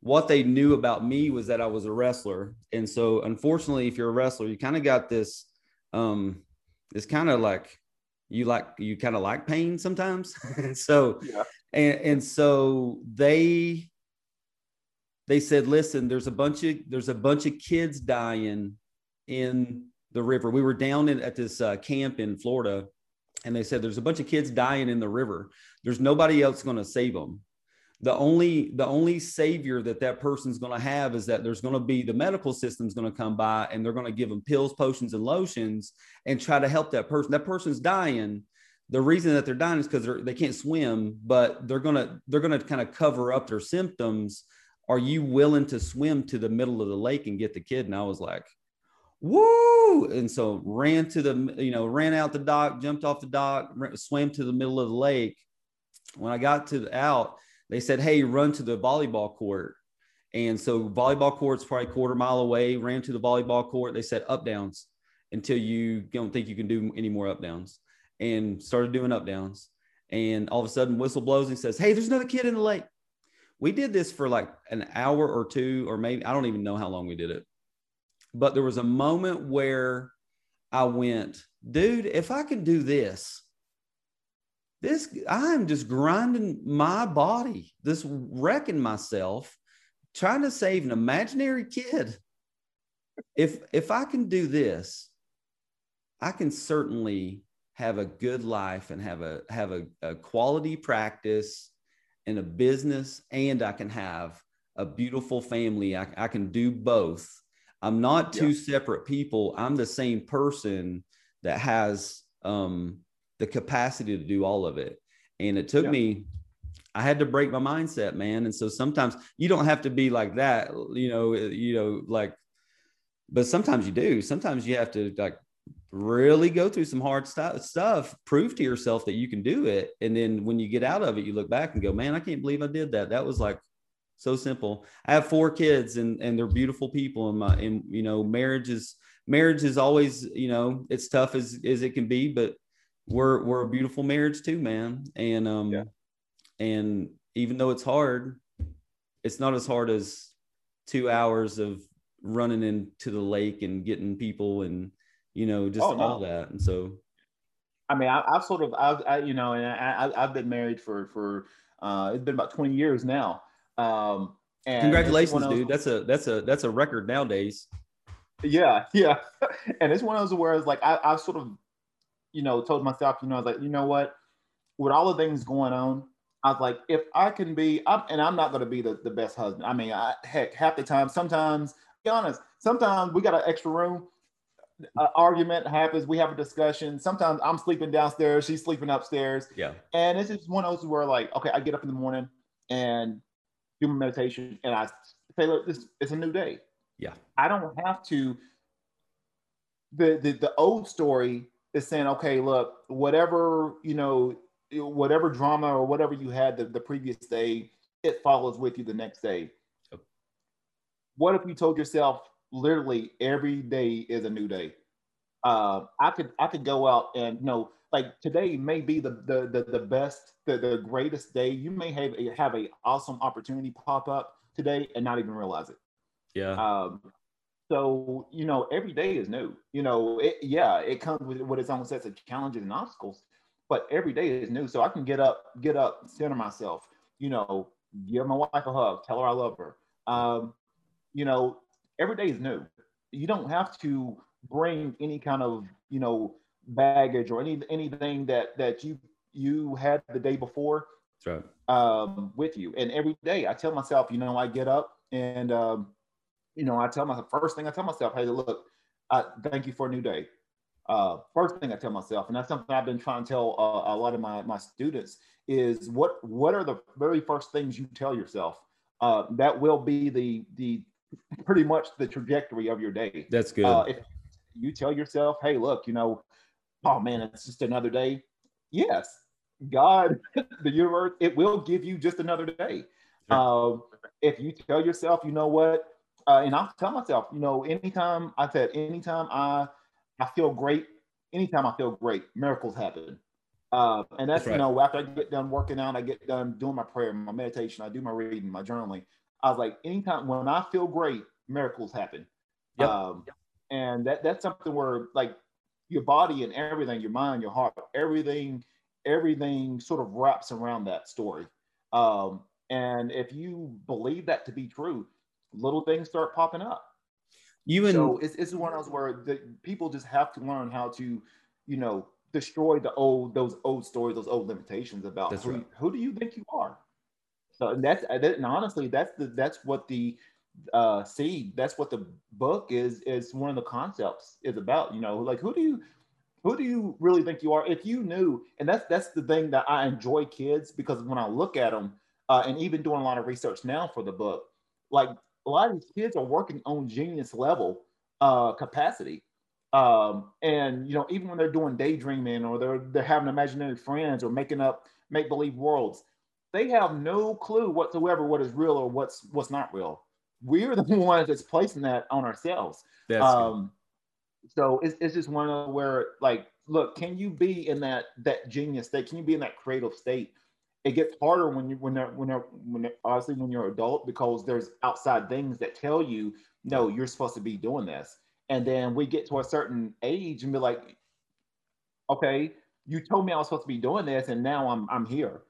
what they knew about me was that I was a wrestler. And so unfortunately, if you're a wrestler, you kind of got this um this kind of like you like you kind of like pain sometimes. and so yeah. and, and so they they said, listen, there's a bunch of there's a bunch of kids dying in the river. We were down in, at this uh, camp in Florida, and they said there's a bunch of kids dying in the river. There's nobody else going to save them. The only the only savior that that person's going to have is that there's going to be the medical system's going to come by and they're going to give them pills, potions, and lotions and try to help that person. That person's dying. The reason that they're dying is because they can't swim, but they're gonna they're gonna kind of cover up their symptoms are you willing to swim to the middle of the lake and get the kid? And I was like, woo. And so ran to the, you know, ran out the dock, jumped off the dock, swam to the middle of the lake. When I got to the out, they said, hey, run to the volleyball court. And so volleyball court's probably quarter mile away, ran to the volleyball court. They said up downs until you don't think you can do any more up downs and started doing up downs. And all of a sudden whistle blows and says, Hey, there's another kid in the lake. We did this for like an hour or two, or maybe I don't even know how long we did it. But there was a moment where I went, dude, if I can do this, this I'm just grinding my body, this wrecking myself, trying to save an imaginary kid. If if I can do this, I can certainly have a good life and have a have a, a quality practice and a business and I can have a beautiful family. I, I can do both. I'm not two yeah. separate people. I'm the same person that has um, the capacity to do all of it. And it took yeah. me, I had to break my mindset, man. And so sometimes you don't have to be like that, you know, you know, like, but sometimes you do. Sometimes you have to like really go through some hard st- stuff, prove to yourself that you can do it. And then when you get out of it, you look back and go, man, I can't believe I did that. That was like so simple. I have four kids and, and they're beautiful people. And my, and you know, marriage is, marriage is always, you know, it's tough as, as it can be, but we're, we're a beautiful marriage too, man. And, um, yeah. and even though it's hard, it's not as hard as two hours of running into the lake and getting people and, you know, just oh, no. all that. And so, I mean, I, have sort of, I've, I, you know, and I, I've been married for, for, uh, it's been about 20 years now. Um, and congratulations, dude. That's a, that's a, that's a record nowadays. Yeah. Yeah. and it's one of those where it's like, I, I sort of, you know, told myself, you know, I was like, you know what, with all the things going on, I was like, if I can be, I'm, and I'm not going to be the, the best husband. I mean, I, heck, half the time, sometimes, be honest, sometimes we got an extra room uh, argument happens. We have a discussion. Sometimes I'm sleeping downstairs, she's sleeping upstairs. Yeah. And it's just one of those where like, okay, I get up in the morning and do my meditation, and I say, look, this it's a new day. Yeah. I don't have to. The the the old story is saying, okay, look, whatever you know, whatever drama or whatever you had the, the previous day, it follows with you the next day. Yep. What if you told yourself, literally every day is a new day. Uh, I could I could go out and you know like today may be the the the, the best the, the greatest day. You may have a, have a awesome opportunity pop up today and not even realize it. Yeah. Um, so you know every day is new. You know it, yeah it comes with with its own sets of challenges and obstacles, but every day is new. So I can get up get up center myself. You know give my wife a hug, tell her I love her. Um, you know every day is new. You don't have to bring any kind of you know baggage or any anything that that you you had the day before right. um, with you. And every day I tell myself, you know, I get up and um, you know I tell myself first thing I tell myself, hey, look, I thank you for a new day. Uh, first thing I tell myself, and that's something I've been trying to tell uh, a lot of my my students is what what are the very first things you tell yourself uh, that will be the the pretty much the trajectory of your day. That's good. Uh, if you tell yourself, hey, look, you know, oh man, it's just another day. Yes, God, the universe, it will give you just another day. Uh, if you tell yourself, you know what, uh, and I'll tell myself, you know, anytime I said, anytime I I feel great, anytime I feel great, miracles happen. Uh, and that's, that's right. you know, after I get done working out, I get done doing my prayer, my meditation, I do my reading, my journaling. I was like, anytime when I feel great, miracles happen. Yep. Um, and that that's something where like your body and everything, your mind, your heart, everything, everything sort of wraps around that story. Um, and if you believe that to be true, little things start popping up. You and so it's, it's one of those where the, people just have to learn how to, you know, destroy the old those old stories, those old limitations about who, right. who do you think you are. So and that's and honestly, that's the that's what the uh seed, that's what the book is is one of the concepts is about. You know, like who do you who do you really think you are? If you knew, and that's that's the thing that I enjoy kids because when I look at them, uh, and even doing a lot of research now for the book, like a lot of these kids are working on genius level uh, capacity. Um, and you know, even when they're doing daydreaming or they're they're having imaginary friends or making up make believe worlds, they have no clue whatsoever what is real or what's what's not real. We're the ones that's placing that on ourselves. That's um, so it's, it's just one of where like, look, can you be in that that genius state? Can you be in that creative state? It gets harder when you when they're when they're when they're, obviously when you're adult because there's outside things that tell you no, you're supposed to be doing this. And then we get to a certain age and be like, okay, you told me I was supposed to be doing this, and now I'm I'm here,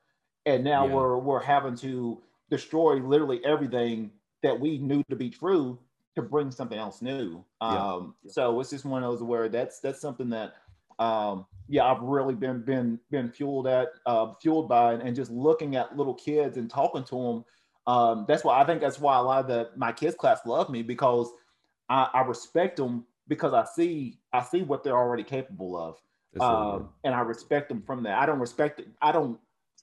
and now yeah. we're we're having to destroy literally everything that we knew to be true to bring something else new. Um, yeah. So it's just one of those where that's that's something that um, yeah I've really been been been fueled at uh, fueled by and, just looking at little kids and talking to them. Um, that's why I think that's why a lot of the my kids class love me because I, I respect them because I see I see what they're already capable of, um, and I respect them from that. I don't respect it. I don't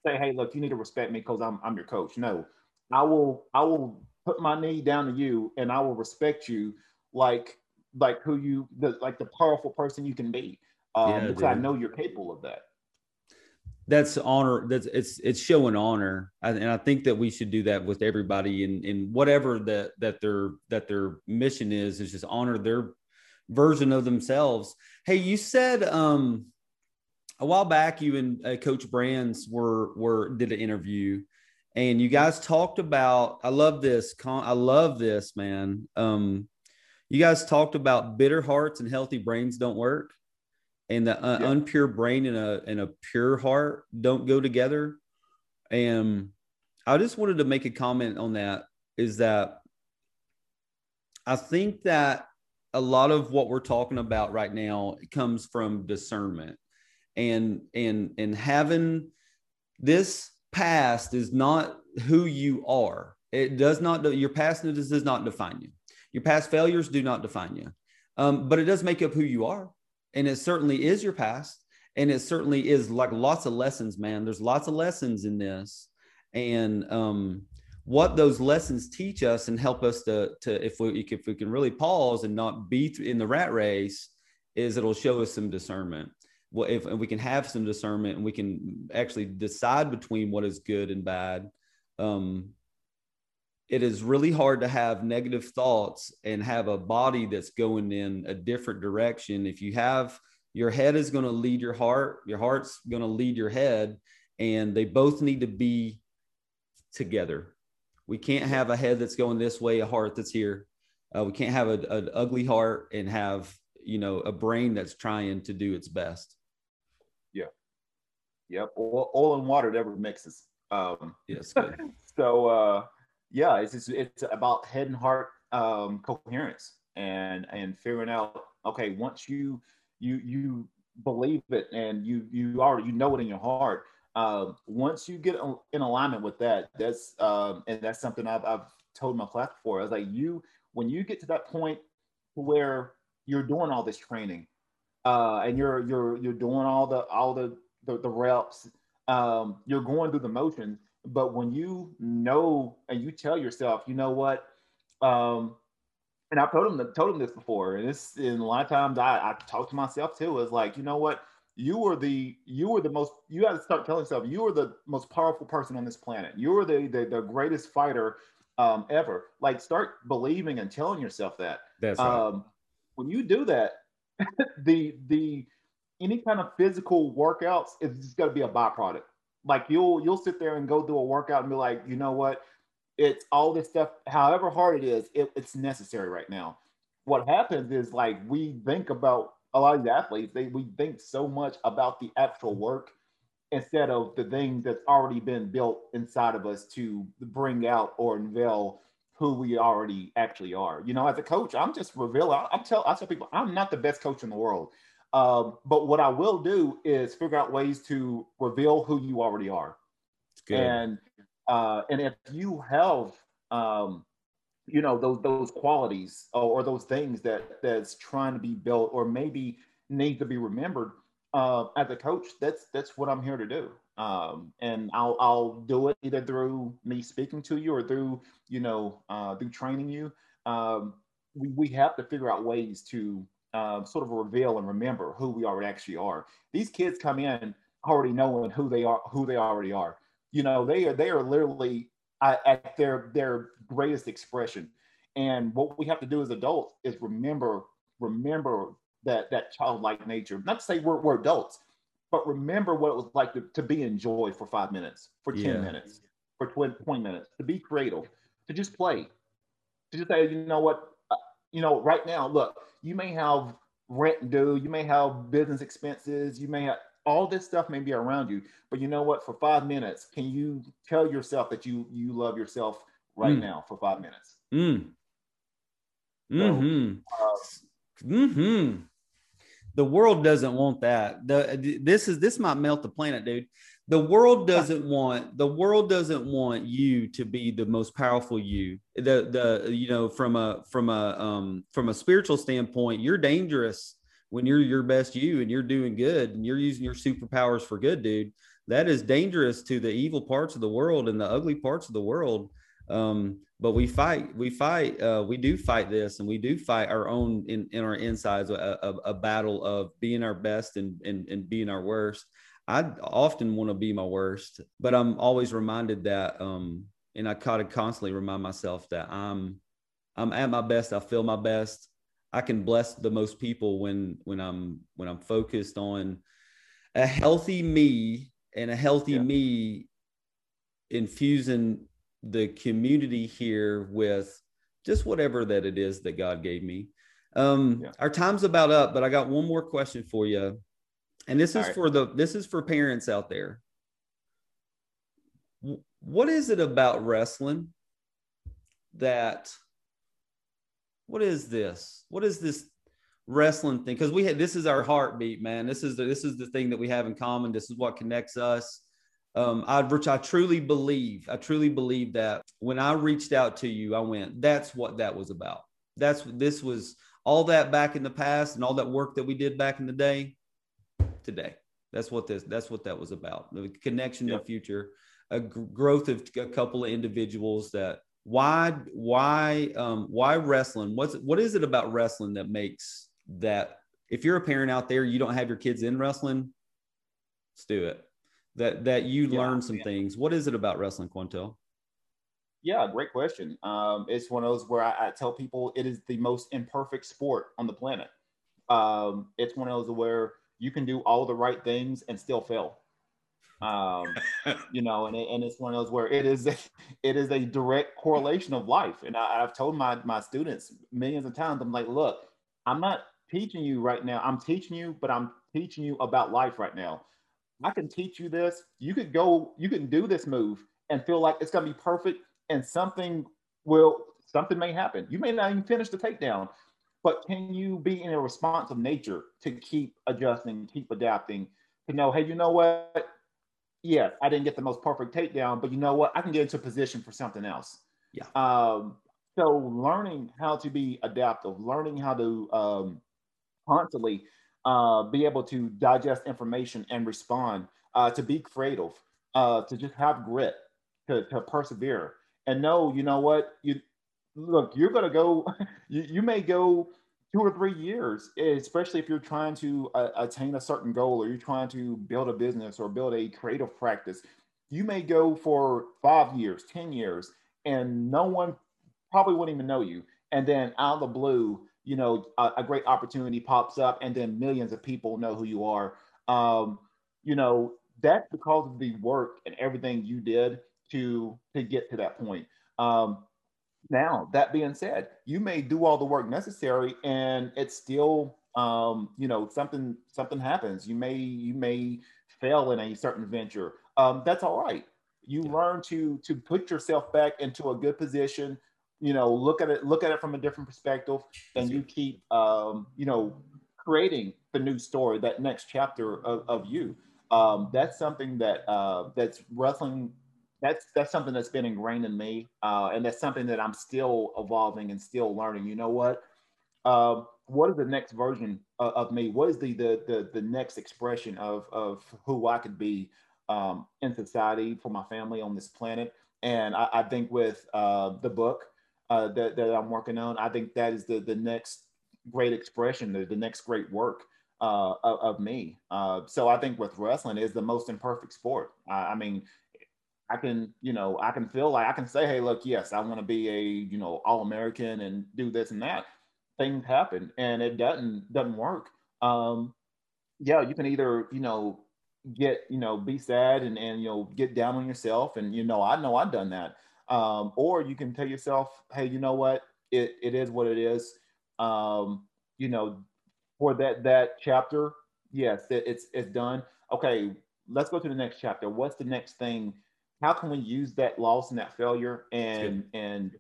say, hey, look, you need to respect me because I'm I'm your coach. No, I will I will put my knee down to you, and I will respect you like like who you the like the powerful person you can be um, yeah, because dude. I know you're capable of that. That's honor that's it's it's showing honor. And i think that we should do that with everybody in in whatever that that their that their mission is is just honor their version of themselves. Hey you said um a while back you and uh, coach brands were were did an interview and you guys talked about i love this i love this man um you guys talked about bitter hearts and healthy brains don't work and the uh, yeah. unpure brain and a and a pure heart don't go together. And I just wanted to make a comment on that is that I think that a lot of what we're talking about right now comes from discernment and and and having this past is not who you are. It does not your past does not define you. Your past failures do not define you. Um, but it does make up who you are and it certainly is your past and it certainly is like lots of lessons man. There's lots of lessons in this and um, what those lessons teach us and help us to to if we if we can really pause and not be in the rat race is it'll show us some discernment well if, if we can have some discernment and we can actually decide between what is good and bad um, it is really hard to have negative thoughts and have a body that's going in a different direction. If you have your head is going to lead your heart, your heart's going to lead your head, and they both need to be together. We can't have a head that's going this way, a heart that's here. Uh, we can't have an ugly heart and have you know a brain that's trying to do its best. Yep. Oil, oil and water never mixes. Um, yes. so uh, yeah, it's just, it's about head and heart um, coherence and and figuring out okay once you you you believe it and you you already you know it in your heart uh, once you get in alignment with that that's um, and that's something I've, I've told my class before I was like you when you get to that point where you're doing all this training uh, and you're you're you're doing all the all the the, the reps um, you're going through the motions but when you know and you tell yourself, you know what, um, and I've told them told them this before, and it's in a lot of times I, I talk to myself too. Is like, you know what, you were the you were the most you got to start telling yourself you were the most powerful person on this planet. You were the the, the greatest fighter um, ever. Like, start believing and telling yourself that. That's right. Um, when you do that, the the any kind of physical workouts is just going to be a byproduct like you'll you'll sit there and go do a workout and be like, you know what? It's all this stuff, however hard it is, it, it's necessary right now. What happens is like we think about a lot of athletes, they we think so much about the actual work instead of the things that's already been built inside of us to bring out or unveil who we already actually are. You know, as a coach, I'm just revealing. I'm tell I tell people I'm not the best coach in the world. Um, but what I will do is figure out ways to reveal who you already are. And uh, and if you have um, you know those those qualities or, or, those things that that's trying to be built or maybe need to be remembered uh, as a coach, that's that's what I'm here to do. Um, and I'll I'll do it either through me speaking to you or through you know uh, through training you. Um, we we have to figure out ways to uh, sort of reveal and remember who we already actually are. These kids come in already knowing who they are, who they already are. You know, they are they are literally at, at their their greatest expression. And what we have to do as adults is remember remember that that childlike nature. Not to say we're, we're adults, but remember what it was like to, to be in joy for five minutes, for 10 yeah. minutes, for 20, 20 minutes, to be creative, to just play, to just say, you know what, uh, you know, right now, look, you may have rent due, you may have business expenses, you may have all this stuff may be around you, but you know what? For five minutes, can you tell yourself that you you love yourself right mm. now for five minutes? Mm. Mm-hmm. So, uh, mm-hmm. The world doesn't want that. The this is this might melt the planet, dude. The world doesn't want the world doesn't want you to be the most powerful you. The the you know from a from a um from a spiritual standpoint, you're dangerous when you're your best you and you're doing good and you're using your superpowers for good, dude. That is dangerous to the evil parts of the world and the ugly parts of the world. Um, but we fight, we fight, uh, we do fight this, and we do fight our own in, in our insides a, a, a battle of being our best and, and, and being our worst. I often want to be my worst, but I'm always reminded that, um, and I kind of constantly remind myself that I'm, I'm at my best. I feel my best. I can bless the most people when, when I'm, when I'm focused on a healthy me and a healthy yeah. me infusing the community here with just whatever that it is that God gave me. Um, yeah. Our time's about up, but I got one more question for you, and this is right. for the this is for parents out there. What is it about wrestling that? What is this? What is this wrestling thing? Because we had this is our heartbeat, man. This is the, this is the thing that we have in common. This is what connects us um, I, which I truly believe, I truly believe that when I reached out to you, I went, that's what that was about. That's this was all that back in the past and all that work that we did back in the day today. That's what this, that's what that was about. The connection yep. to the future, a g- growth of a couple of individuals that why, why, um, why wrestling? What's, what is it about wrestling that makes that if you're a parent out there, you don't have your kids in wrestling, let's do it that that you yeah, learn some yeah. things. What is it about wrestling, Quantel? Yeah, great question. Um, it's one of those where I, I, tell people it is the most imperfect sport on the planet. Um, it's one of those where you can do all the right things and still fail. Um, you know, and, it, and it's one of those where it is a, it is a direct correlation of life. And I, I've told my my students millions of times, I'm like, look, I'm not teaching you right now. I'm teaching you, but I'm teaching you about life right now. I can teach you this. You could go, you can do this move and feel like it's going to be perfect and something will, something may happen. You may not even finish the takedown, but can you be in a responsive nature to keep adjusting, keep adapting, to know, hey, you know what? Yes, I didn't get the most perfect takedown, but you know what? I can get into a position for something else. Yeah. Um, so learning how to be adaptive, learning how to um, constantly uh, be able to digest information and respond, uh, to be creative, uh, to just have grit, to, to persevere, and know, you know what, you look, you're gonna go, you, you may go two or three years, especially if you're trying to uh, attain a certain goal or you're trying to build a business or build a creative practice. You may go for five years, 10 years, and no one probably wouldn't even know you. And then out of the blue, you know a, a, great opportunity pops up and then millions of people know who you are um, you know that's because of the work and everything you did to to get to that point um, now that being said you may do all the work necessary and it's still um, you know something something happens. You may you may fail in a certain venture. Um, that's all right. You yeah. learn to to put yourself back into a good position you know look at it look at it from a different perspective and you keep um, you know creating the new story that next chapter of, of you. Um, that's something that uh, that's wrestling that's that's something that's been ingrained in me uh, and that's something that i'm still evolving and still learning you know what uh, what is the next version of, of, me what is the, the the the next expression of of who i could be um, in society for my family on this planet. And I, I think with uh, the book uh, that, that I'm working on, I think that is the, the next great expression, the, the next great work uh, of, of, me. So I think with wrestling is the most imperfect sport. I, I, mean, I can, you know, I can feel like I can say, hey, look, yes, I want to be a, you know, all American and do this and that. Things happen, and it doesn't doesn't work. Um, yeah, you can either, you know, get, you know, be sad and and you know get down on yourself, and you know, I know I've done that. Um, or you can tell yourself, hey, you know what, it it is what it is. Um, you know, for that that chapter, yes, it, it's it's done. Okay, let's go to the next chapter. What's the next thing? How can we use that loss and that failure and and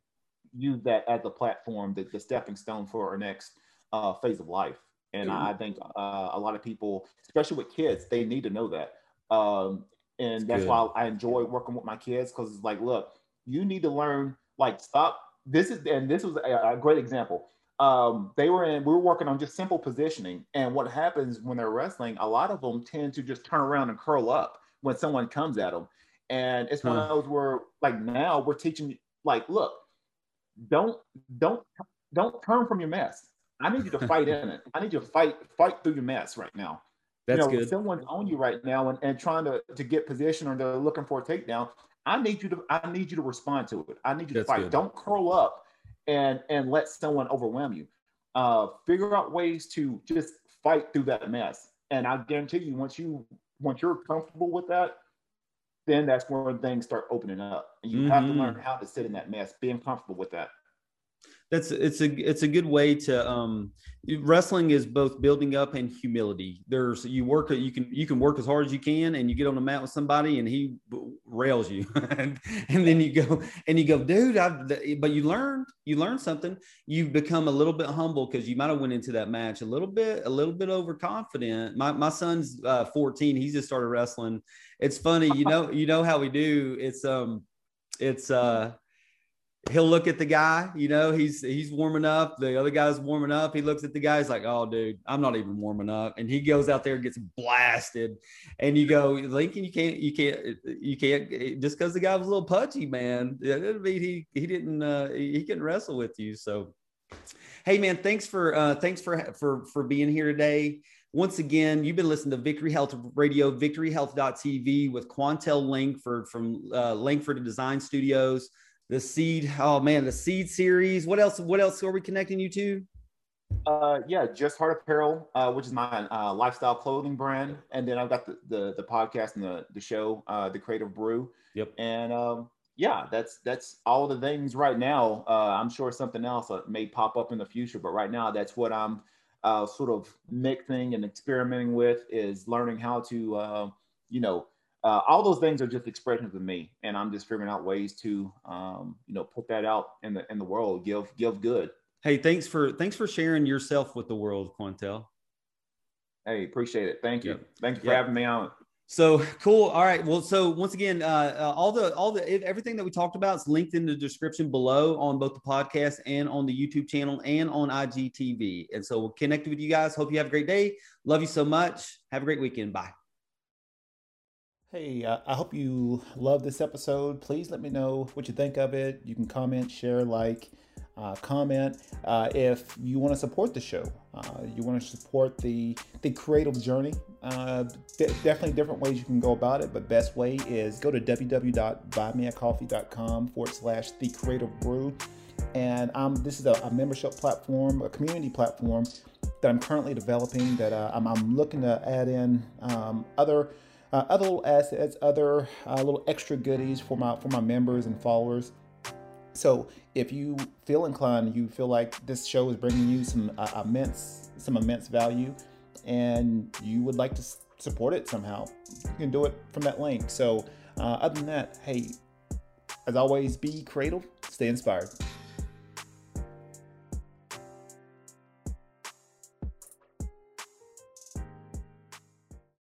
use that as a platform, the, the stepping stone for our next uh, phase of life? And mm-hmm. I think uh, a lot of people, especially with kids, they need to know that. Um, and that's, that's why I enjoy working with my kids because it's like, look, you need to learn, like, stop. This is, and this was a, a great example um, they were in, we were working on just simple positioning. And what happens when they're wrestling, a lot of them tend to just turn around and curl up when someone comes at them. And it's one of those where, like, now we're teaching, like, look, don't, don't, don't turn from your mess. I need you to fight in it. I need you to fight, fight through your mess right now. That's you know, good. someone's on you right now and, and trying to, to get position or they're looking for a takedown. I need you to, I need you to respond to it. I need you That's to fight. Good. Don't curl up and and let someone overwhelm you. Uh, figure out ways to just fight through that mess. And I guarantee you, once you once you're comfortable with that, then that's when things start opening up. And you mm-hmm. have to learn mm-hmm. how to sit in that mess, being comfortable with that that's it's a it's a good way to um wrestling is both building up and humility. There's you work you can you can work as hard as you can and you get on the mat with somebody and he rails you. And, and then you go and you go dude I, but you learned you learned something. You become a little bit humble because you might have went into that match a little bit a little bit overconfident. My, my son's uh, 14 he's just started wrestling. It's funny you know you know how we do. It's um it's uh he'll look at the guy, you know, he's he's warming up. The other guy's warming up. He looks at the guy, he's like, Oh, dude, I'm not even warming up. And he goes out there and gets blasted. And you go, Lincoln, you can't, you can't, you can't just because the guy was a little pudgy, man. It doesn't mean he he didn't uh he couldn't wrestle with you. So hey man, thanks for uh thanks for for for being here today. Once again, you've been listening to Victory Health Radio, victoryhealth.tv with Quantel Langford from uh, Langford Design Studios the seed. Oh man, the seed series. What else? What else are we connecting you to? Uh, yeah, just heart apparel, uh, which is my uh, lifestyle clothing brand, and then I've got the the, the podcast and the the show, uh, the Creative Brew. Yep. And um, yeah, that's that's all the things right now. Uh, I'm sure something else uh, may pop up in the future, but right now that's what I'm uh, sort of mixing and experimenting with is learning how to, uh, you know, uh, all those things are just expressions of me, and I'm just figuring out ways to, um, you know, put that out in the in the world, give give good. Hey, thanks for thanks for sharing yourself with the world, Quantel. Hey, appreciate it. Thank you. Yep. Thank you for yep. having me on. So cool. All right. Well, so once again, uh, uh, all the all the everything that we talked about is linked in the description below on both the podcast and on the YouTube channel and on IGTV. And so we'll connect with you guys. Hope you have a great day. Love you so much. Have a great weekend. Bye. Hey, uh, I hope you love this episode. Please let me know what you think of it. You can comment, share, like, uh, comment. Uh, if you want to support the show, uh, you want to support the the creative journey. Uh, definitely different ways you can go about it, but best way is go to www.buymeacoffee.com forward slash the creative brew. And um, this is a, a, membership platform, a community platform that I'm currently developing. That I'm, I'm, looking to add in um, other uh, other little assets, other uh, little extra goodies for my for my members and followers. So if you feel inclined, you feel like this show is bringing you some uh, immense some immense value, and you would like to support it somehow, you can do it from that link. So uh, other than that, hey, as always, be creative, stay inspired.